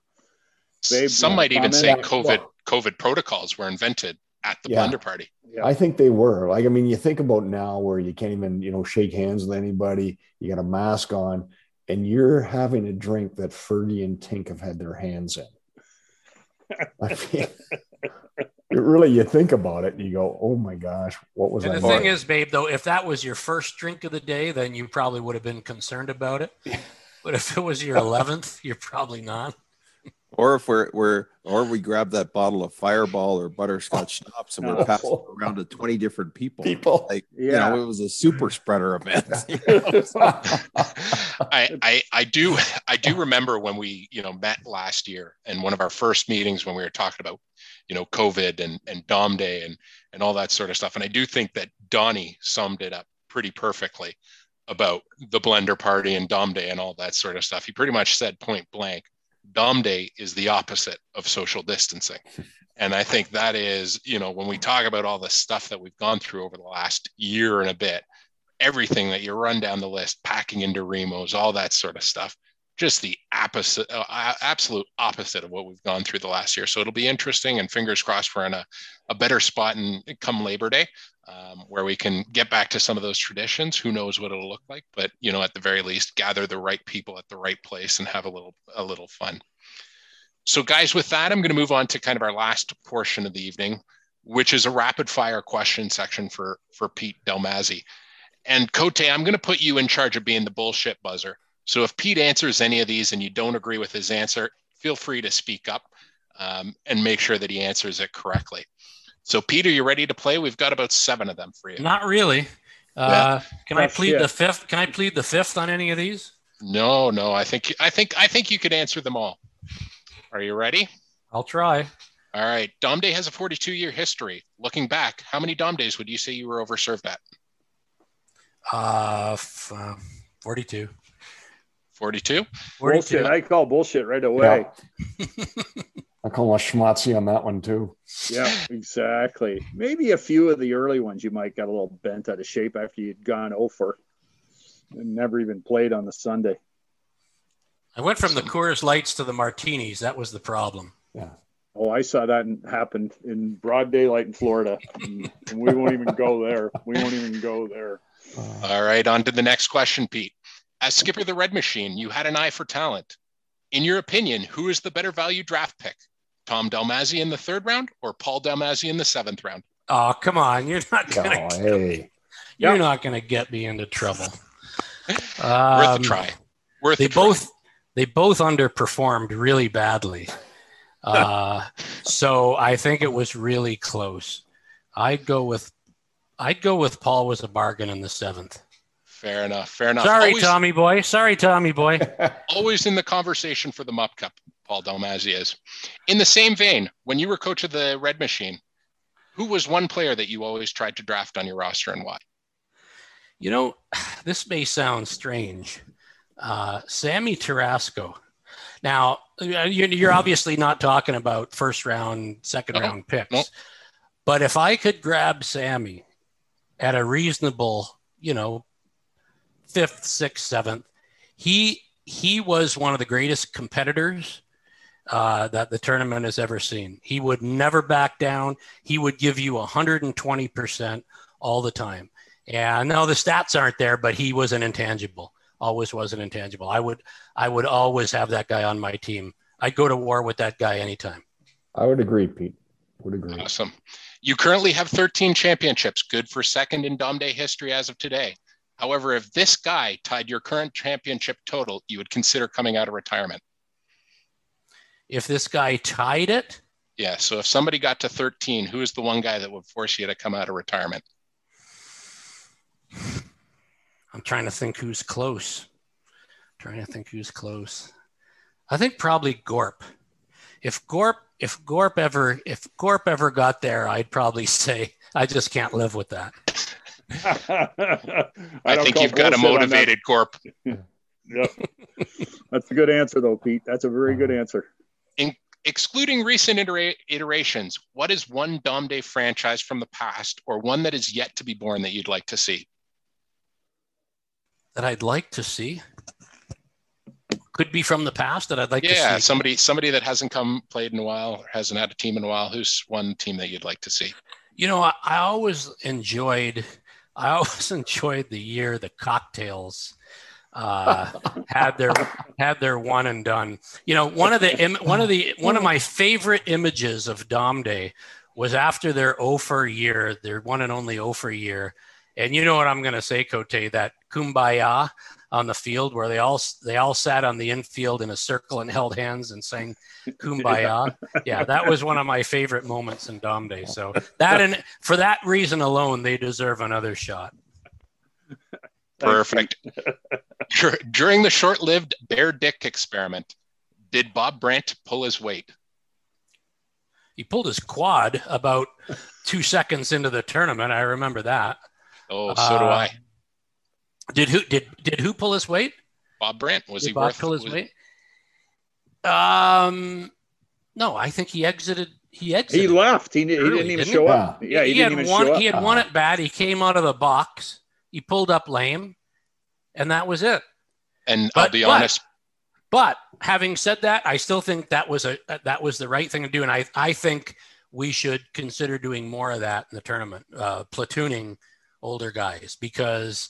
Babe, Some might even say comment? COVID COVID protocols were invented at the Yeah. blender party. Yeah. I think they were. Like, I mean, you think about now where you can't even, you know, shake hands with anybody. You got a mask on, and you're having a drink that Fergie and Tink have had their hands in. I mean, it really, you think about it, and you go, "Oh my gosh, what was And I?" the thing doing?" is, babe, though, if that was your first drink of the day, then you probably would have been concerned about it. But if it was your eleventh, you're probably not. Or if we're we're or we grab that bottle of fireball or butterscotch schnapps and we're passing it around to 20 different people people. like Yeah. you know it was a super spreader event I, I I do I do remember when we you know met last year and one of our first meetings when we were talking about you know COVID and and Dom Day and and all that sort of stuff and I do think that Donnie summed it up pretty perfectly about the blender party and Dom Day and all that sort of stuff. He pretty much said point blank, Dom Day is the opposite of social distancing. And I think that is, you know, when we talk about all the stuff that we've gone through over the last year and a bit, everything that you run down the list, packing into Remos, all that sort of stuff, just the opposite, uh, absolute opposite of what we've gone through the last year. So it'll be interesting, and fingers crossed we're in a, a better spot in come Labor Day, um, where we can get back to some of those traditions. Who knows what it'll look like, but you know, at the very least, gather the right people at the right place and have a little a little fun. So, guys, with that, I'm going to move on to kind of our last portion of the evening, which is a rapid fire question section for for Pete Dalmazzi. And Cote, I'm going to put you in charge of being the bullshit buzzer. So if Pete answers any of these and you don't agree with his answer, feel free to speak up um, and make sure that he answers it correctly. So, Pete, are you ready to play? We've got about seven of them for you. Not really. Uh, can I plead shit. the fifth? Can I plead the fifth on any of these? No, no, I think I think I think you could answer them all. Are you ready? I'll try. All right. Dom Day has a 42 year history. Looking back, how many Dom Days would you say you were overserved at? Uh, f- uh 42. 42. 42. Bullshit. I call bullshit right away. I call a schmatzy on that one too. Yeah. exactly. Maybe a few of the early ones you might got a little bent out of shape after you'd gone oh over and never even played on the Sunday. I went from the Coors Lights to the martinis. That was the problem. Yeah. Oh, I saw that happen in broad daylight in Florida. and we won't even go there. We won't even go there. All right, on to the next question, Pete. As skipper of the Red Machine, you had an eye for talent. In your opinion, who is the better value draft pick? Tom Dalmazzi in the third round or Paul Dalmazzi in the seventh round? Oh, come on. You're not oh, gonna hey. you're Yep. not gonna get me into trouble. Worth Um, a try. Worth They a try. both they both underperformed really badly. Uh, so I think it was really close. I'd go with I'd go with Paul was a bargain in the seventh. Fair enough. Fair enough. Sorry, always, Tommy boy. Sorry, Tommy boy. always in the conversation for the Mup Cup, Paul Dalmazzi is. In the same vein, when you were coach of the Red Machine, who was one player that you always tried to draft on your roster and why? You know, this may sound strange. Uh, Sammy Tarasco. Now, uh, you're, you're obviously not talking about first round, second No, round picks. no. But if I could grab Sammy at a reasonable, you know, fifth, sixth, seventh, he he was one of the greatest competitors uh, that the tournament has ever seen. He would never back down. He would give you 120% all the time. And no, the stats aren't there, but he was an intangible. Always was an intangible. I would I would always have that guy on my team. I'd go to war with that guy anytime. I would agree, Pete. Would agree. Awesome. You currently have 13 championships, good for second in Dom Day history as of today. However, if this guy tied your current championship total, you would consider coming out of retirement. If this guy tied it, Yeah. So if somebody got to 13, who is the one guy that would force you to come out of retirement? I'm trying to think who's close. trying to think who's close. I think probably Gorp. If Gorp, if Gorp ever, if Gorp ever got there, I'd probably say I just can't live with that. I, don't think you've got a bullshit on that. motivated corp. Yep. That's a good answer, though, Pete. That's a very good hmm. answer. Excluding recent itera- iterations, what is one Dom Day franchise from the past or one that is yet to be born that you'd like to see? That I'd like to see. Could be from the past that I'd like yeah, to see. somebody somebody that hasn't come played in a while or hasn't had a team in a while. Who's one team that you'd like to see? You know, I, I always enjoyed, I always enjoyed the year the cocktails uh, had their had their one and done. You know, one of the one of the one of my favorite images of Dom Day was after their Ophir year, their one and only Ophir year. And you know what I'm going to say, Cote? That kumbaya on the field where they all they all sat on the infield in a circle and held hands and sang kumbaya. yeah, that was one of my favorite moments in Dom Day. So that and for that reason alone, they deserve another shot. Perfect. Dur- During the short-lived Bear Dick experiment, did Bob Brandt pull his weight? He pulled his quad about two seconds into the tournament. I remember that. Oh, so do Uh, I. Did who did did who pull his weight? Bob Brandt was did he Bob worth pull his was- weight? Um, no, I think he exited. He exited. He left. He, he didn't even didn't show he? up. Yeah, he, had didn't even one. show up. He had won Uh, it bad. He came out of the box. He pulled up lame, and that was it. And I'll be but- honest, But having said that, I still think that was a that was the right thing to do, and I I think we should consider doing more of that in the tournament, uh, platooning older guys because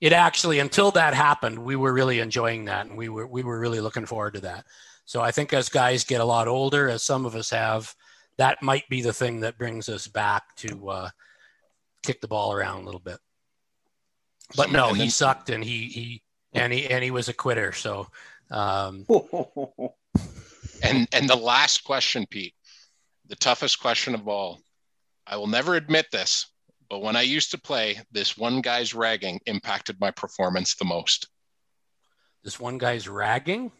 it actually until that happened, we were really enjoying that, and we were we were really looking forward to that. So I think as guys get a lot older, as some of us have, that might be the thing that brings us back to uh, kick the ball around a little bit. But Some- no, he then- sucked, and he he and he and he was a quitter. So. Um, and and the last question, Pete, the toughest question of all. I will never admit this, but when I used to play, this one guy's ragging impacted my performance the most. this one guy's ragging.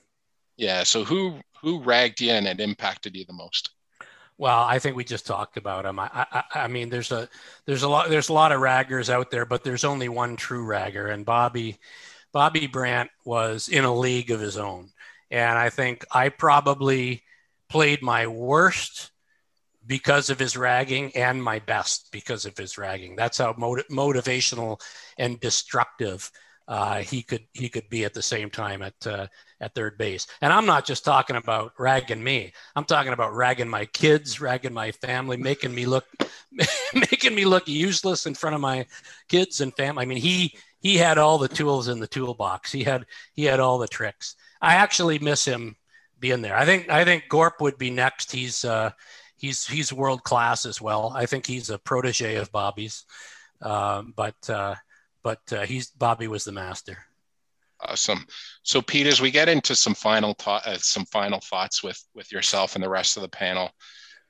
Yeah. So who who ragged you and it impacted you the most? Well, I think we just talked about him. I, I, I mean, there's a there's a lot there's a lot of raggers out there, but there's only one true ragger, and Bobby Bobby Brandt was in a league of his own, and I think I probably played my worst because of his ragging and my best because of his ragging. That's how motiv- motivational and destructive uh, he could he could be at the same time at uh, at third base. And I'm not just talking about ragging me. I'm talking about ragging my kids, ragging my family, making me look making me look useless in front of my kids and family. I mean, he he had all the tools in the toolbox. He had he had all the tricks. I actually miss him being there. I think I think Gorp would be next. He's uh, he's he's world class as well. I think he's a protege of Bobby's, um, but uh, but uh, he's Bobby was the master. Awesome. So, Pete, as we get into some final thought, uh, some final thoughts with with yourself and the rest of the panel,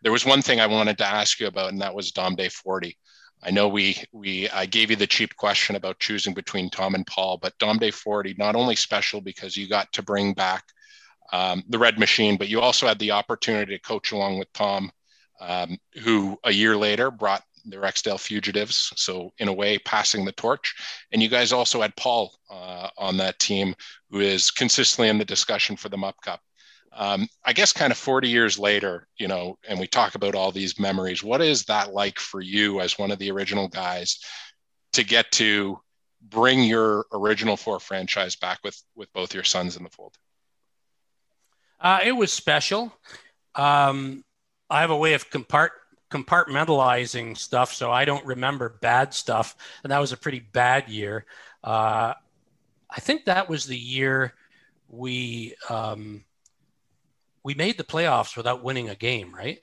there was one thing I wanted to ask you about, and that was Dom Day 40. I know we we I gave you the cheap question about choosing between Tom and Paul, but Dom Day 40 not only special because you got to bring back um, the Red Machine, but you also had the opportunity to coach along with Tom, um, who a year later brought the Rexdale Fugitives. So in a way, passing the torch. And you guys also had Paul uh, on that team, who is consistently in the discussion for the Mup Cup. Um, I guess kind of 40 years later, you know, and we talk about all these memories. What is that like for you as one of the original guys to get to bring your original four franchise back with with both your sons in the fold? Uh, it was special. Um, I have a way of compart compartmentalizing stuff, so I don't remember bad stuff. And that was a pretty bad year. Uh, I think that was the year we um, we made the playoffs without winning a game, right?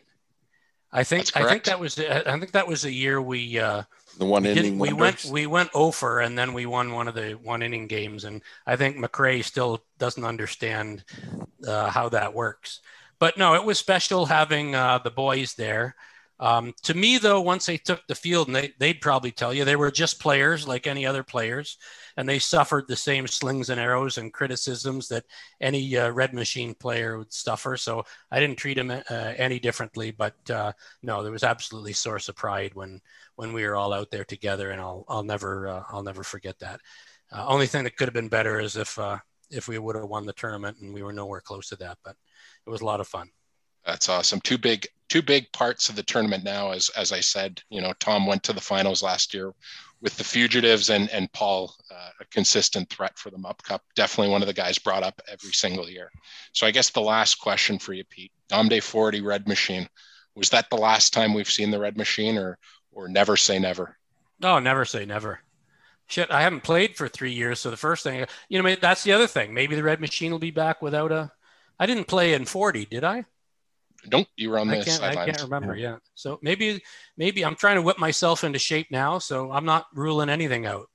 I think I think that was I think that was the year we uh, the one inning we went we went over and then we won one of the one inning games and I think McRae still doesn't understand uh, how that works. But no, it was special having uh, the boys there. Um, to me, though, once they took the field, and they, they'd probably tell you they were just players like any other players, and they suffered the same slings and arrows and criticisms that any uh, Red Machine player would suffer. So I didn't treat them uh, any differently. But uh, no, there was absolutely source of pride when when we were all out there together, and I'll I'll never uh, I'll never forget that. Uh, only thing that could have been better is if uh, if we would have won the tournament, and we were nowhere close to that. But it was a lot of fun. That's awesome. Two big two big parts of the tournament now. As as I said, you know, Tom went to the finals last year with the Fugitives, and and Paul, uh, a consistent threat for the Mup Cup. Definitely one of the guys brought up every single year. So I guess the last question for you, Pete, Dom Day 40 Red Machine, was that the last time we've seen the Red Machine, or or never say never? No, never say never. Shit, I haven't played for three years, so the first thing, you know, that's the other thing. Maybe the Red Machine will be back without a. I didn't play in 40, did I? Don't you were on the I can't, sidelines. I can't remember. Yeah. yeah. So maybe maybe I'm trying to whip myself into shape now. So I'm not ruling anything out.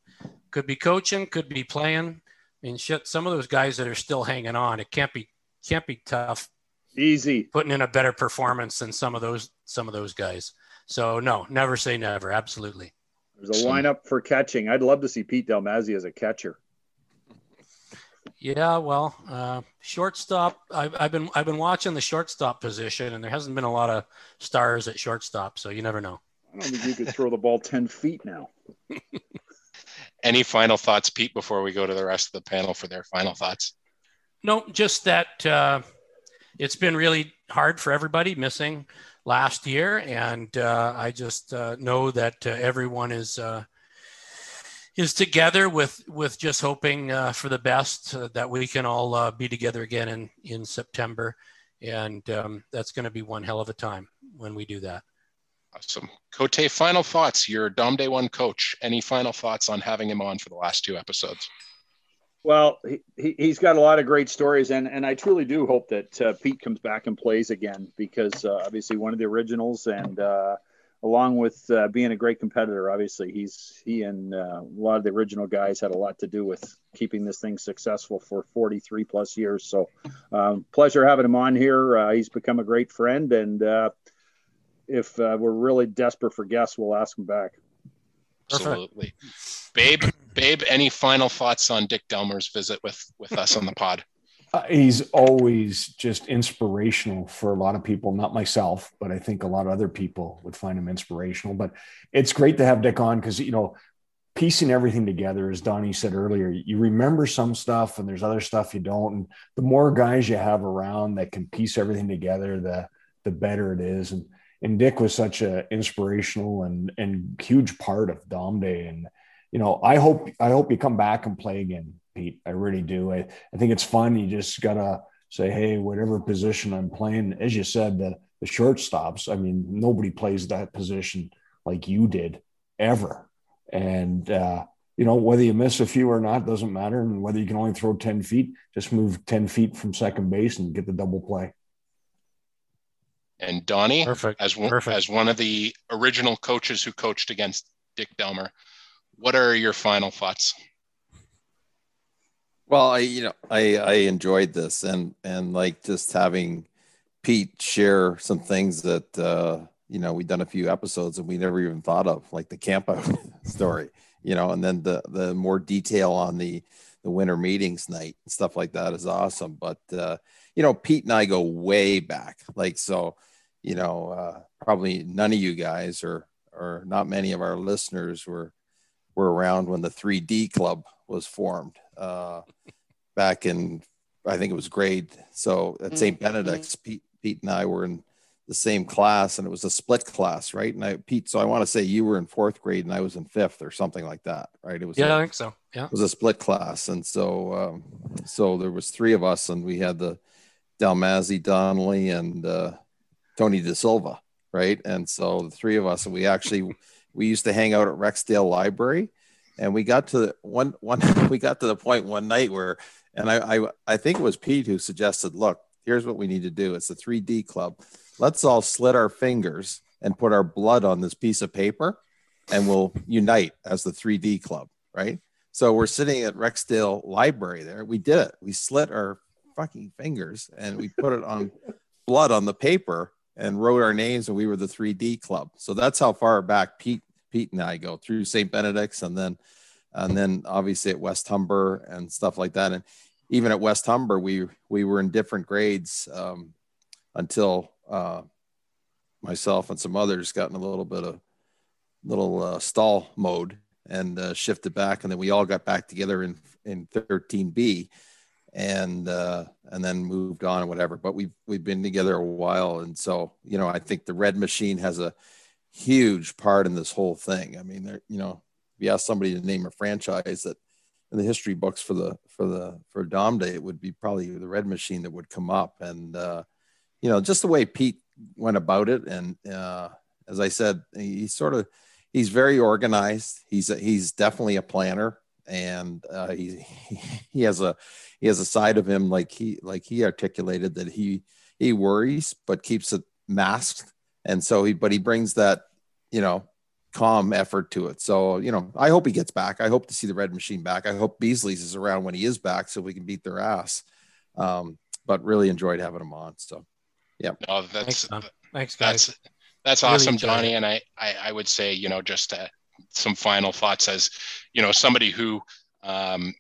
Could be coaching, could be playing. I mean, shit. Some of those guys that are still hanging on, it can't be can't be tough. Easy putting in a better performance than some of those some of those guys. So no, never say never. Absolutely. There's a lineup for catching. I'd love to see Pete Dalmazzi as a catcher. Yeah, well, uh, shortstop. I've, I've been I've been watching the shortstop position, and there hasn't been a lot of stars at shortstop, so you never know. I don't think you could throw the ball ten feet now. Any final thoughts, Pete, before we go to the rest of the panel for their final thoughts? No, just that uh, it's been really hard for everybody missing last year, and uh, I just uh, know that uh, everyone is uh, is together with with just hoping uh, for the best uh, that we can all uh, be together again in in September, and um, that's going to be one hell of a time when we do that. Awesome, Cote. Final thoughts. Your Dom Day One coach. Any final thoughts on having him on for the last two episodes? Well, he, he's got a lot of great stories, and, and I truly do hope that uh, Pete comes back and plays again because uh, obviously one of the originals, and uh, along with uh, being a great competitor, obviously he's he and uh, a lot of the original guys had a lot to do with keeping this thing successful for 43 plus years. So, um, pleasure having him on here. Uh, he's become a great friend, and uh, if uh, we're really desperate for guests, we'll ask him back. Absolutely, Babe. Babe, any final thoughts on Dick Delmer's visit with with us on the pod? Uh, he's always just inspirational for a lot of people, not myself, but I think a lot of other people would find him inspirational. But it's great to have Dick on because, you know, piecing everything together, as Donnie said earlier, you remember some stuff and there's other stuff you don't. And the more guys you have around that can piece everything together, the the better it is. And and Dick was such an inspirational and and huge part of Dom Day. And you know, I hope I hope you come back and play again, Pete. I really do. I, I think it's fun. You just gotta say, hey, whatever position I'm playing, as you said, the the shortstops. I mean, nobody plays that position like you did ever. And uh, you know, whether you miss a few or not doesn't matter. And whether you can only throw 10 feet, just move 10 feet from second base and get the double play. And Donnie, Perfect. as one, Perfect. as one of the original coaches who coached against Dick Delmer, what are your final thoughts? Well, I you know I I enjoyed this and and like just having Pete share some things that uh, you know we've done a few episodes and we never even thought of, like the camp out story, you know, and then the the more detail on the the winter meetings night and stuff like that is awesome. But uh, you know, Pete and I go way back, like so, you know, uh, probably none of you guys or or not many of our listeners were were around when the 3D club was formed uh, back in I think it was grade. So at St. Benedict's, Pete, Pete and I were in the same class, and it was a split class, right? And I, Pete, so I want to say you were in fourth grade and I was in fifth or something like that, right? It was Yeah, a- I think so. Yeah. it was a split class, and so um, so there was three of us, and we had the Dalmazzi, Donnelly, and uh, Tony De Silva, right? And so the three of us, and we actually we used to hang out at Rexdale Library, and we got to the one one we got to the point one night where, and I I, I think it was Pete who suggested, look, here's what we need to do. It's the 3D club. Let's all slit our fingers and put our blood on this piece of paper, and we'll unite as the 3D club, right? So we're sitting at Rexdale Library there. We did it. We slit our fucking fingers and we put it on blood on the paper and wrote our names and we were the 3D club. So that's how far back Pete Pete and I go through St. Benedict's and then and then obviously at West Humber and stuff like that. And even at West Humber, we we were in different grades um, until uh, myself and some others got in a little bit of little uh, stall mode and uh, shifted back, and then we all got back together in in 13B, and uh, and then moved on and whatever. But we've we've been together a while, and so you know I think the Red Machine has a huge part in this whole thing. I mean, there you know, if you ask somebody to name a franchise that in the history books for the for the for Dom Day, it would be probably the Red Machine that would come up, and uh, you know, just the way Pete went about it, and uh, as I said, he sort of he's very organized. He's a, he's definitely a planner, and uh, he he has a he has a side of him like he like he articulated that he he worries but keeps it masked, and so he but he brings that you know calm effort to it. So you know I hope he gets back. I hope to see the Red Machine back. I hope Beasley's is around when he is back so we can beat their ass. Um, but really enjoyed having him on. So yeah No, Thanks, that's Don. Thanks, guys. that's that's Really awesome, enjoyed Donnie. it. And I, I I would say you know just uh, some final thoughts as you know somebody who um,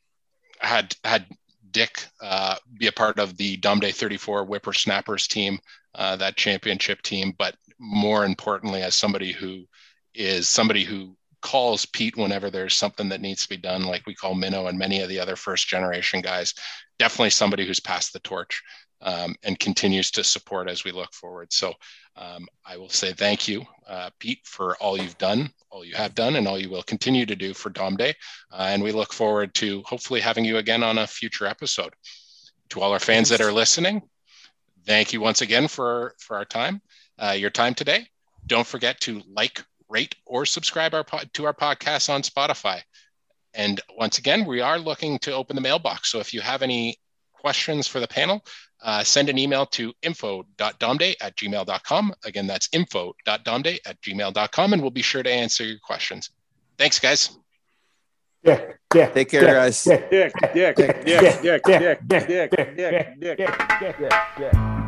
had had Dick uh, be a part of the Dom Day 34 Whippersnappers team, uh, that championship team, but more importantly, as somebody who is somebody who calls Pete whenever there's something that needs to be done, like we call Minnow and many of the other first generation guys. Definitely somebody who's passed the torch um, and continues to support as we look forward. So um, I will say thank you, uh, Pete, for all you've done, all you have done, and all you will continue to do for Dom Day. Uh, and we look forward to hopefully having you again on a future episode. To all our fans that are listening, thank you once again for for our time, uh, your time today. Don't forget to like, rate, or subscribe our pod, to our podcast on Spotify. And once again, we are looking to open the mailbox. So if you have any questions for the panel, uh, send an email to info.domday at gmail.com. Again, that's info.domday at gmail.com, and we'll be sure to answer your questions. Thanks, guys. Dick, Dick, Take care, Dick, guys. Dick, Dick, Dick, Dick, Dick, Dick, Dick, Dick, Dick, Dick, Dick. Don't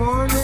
morning.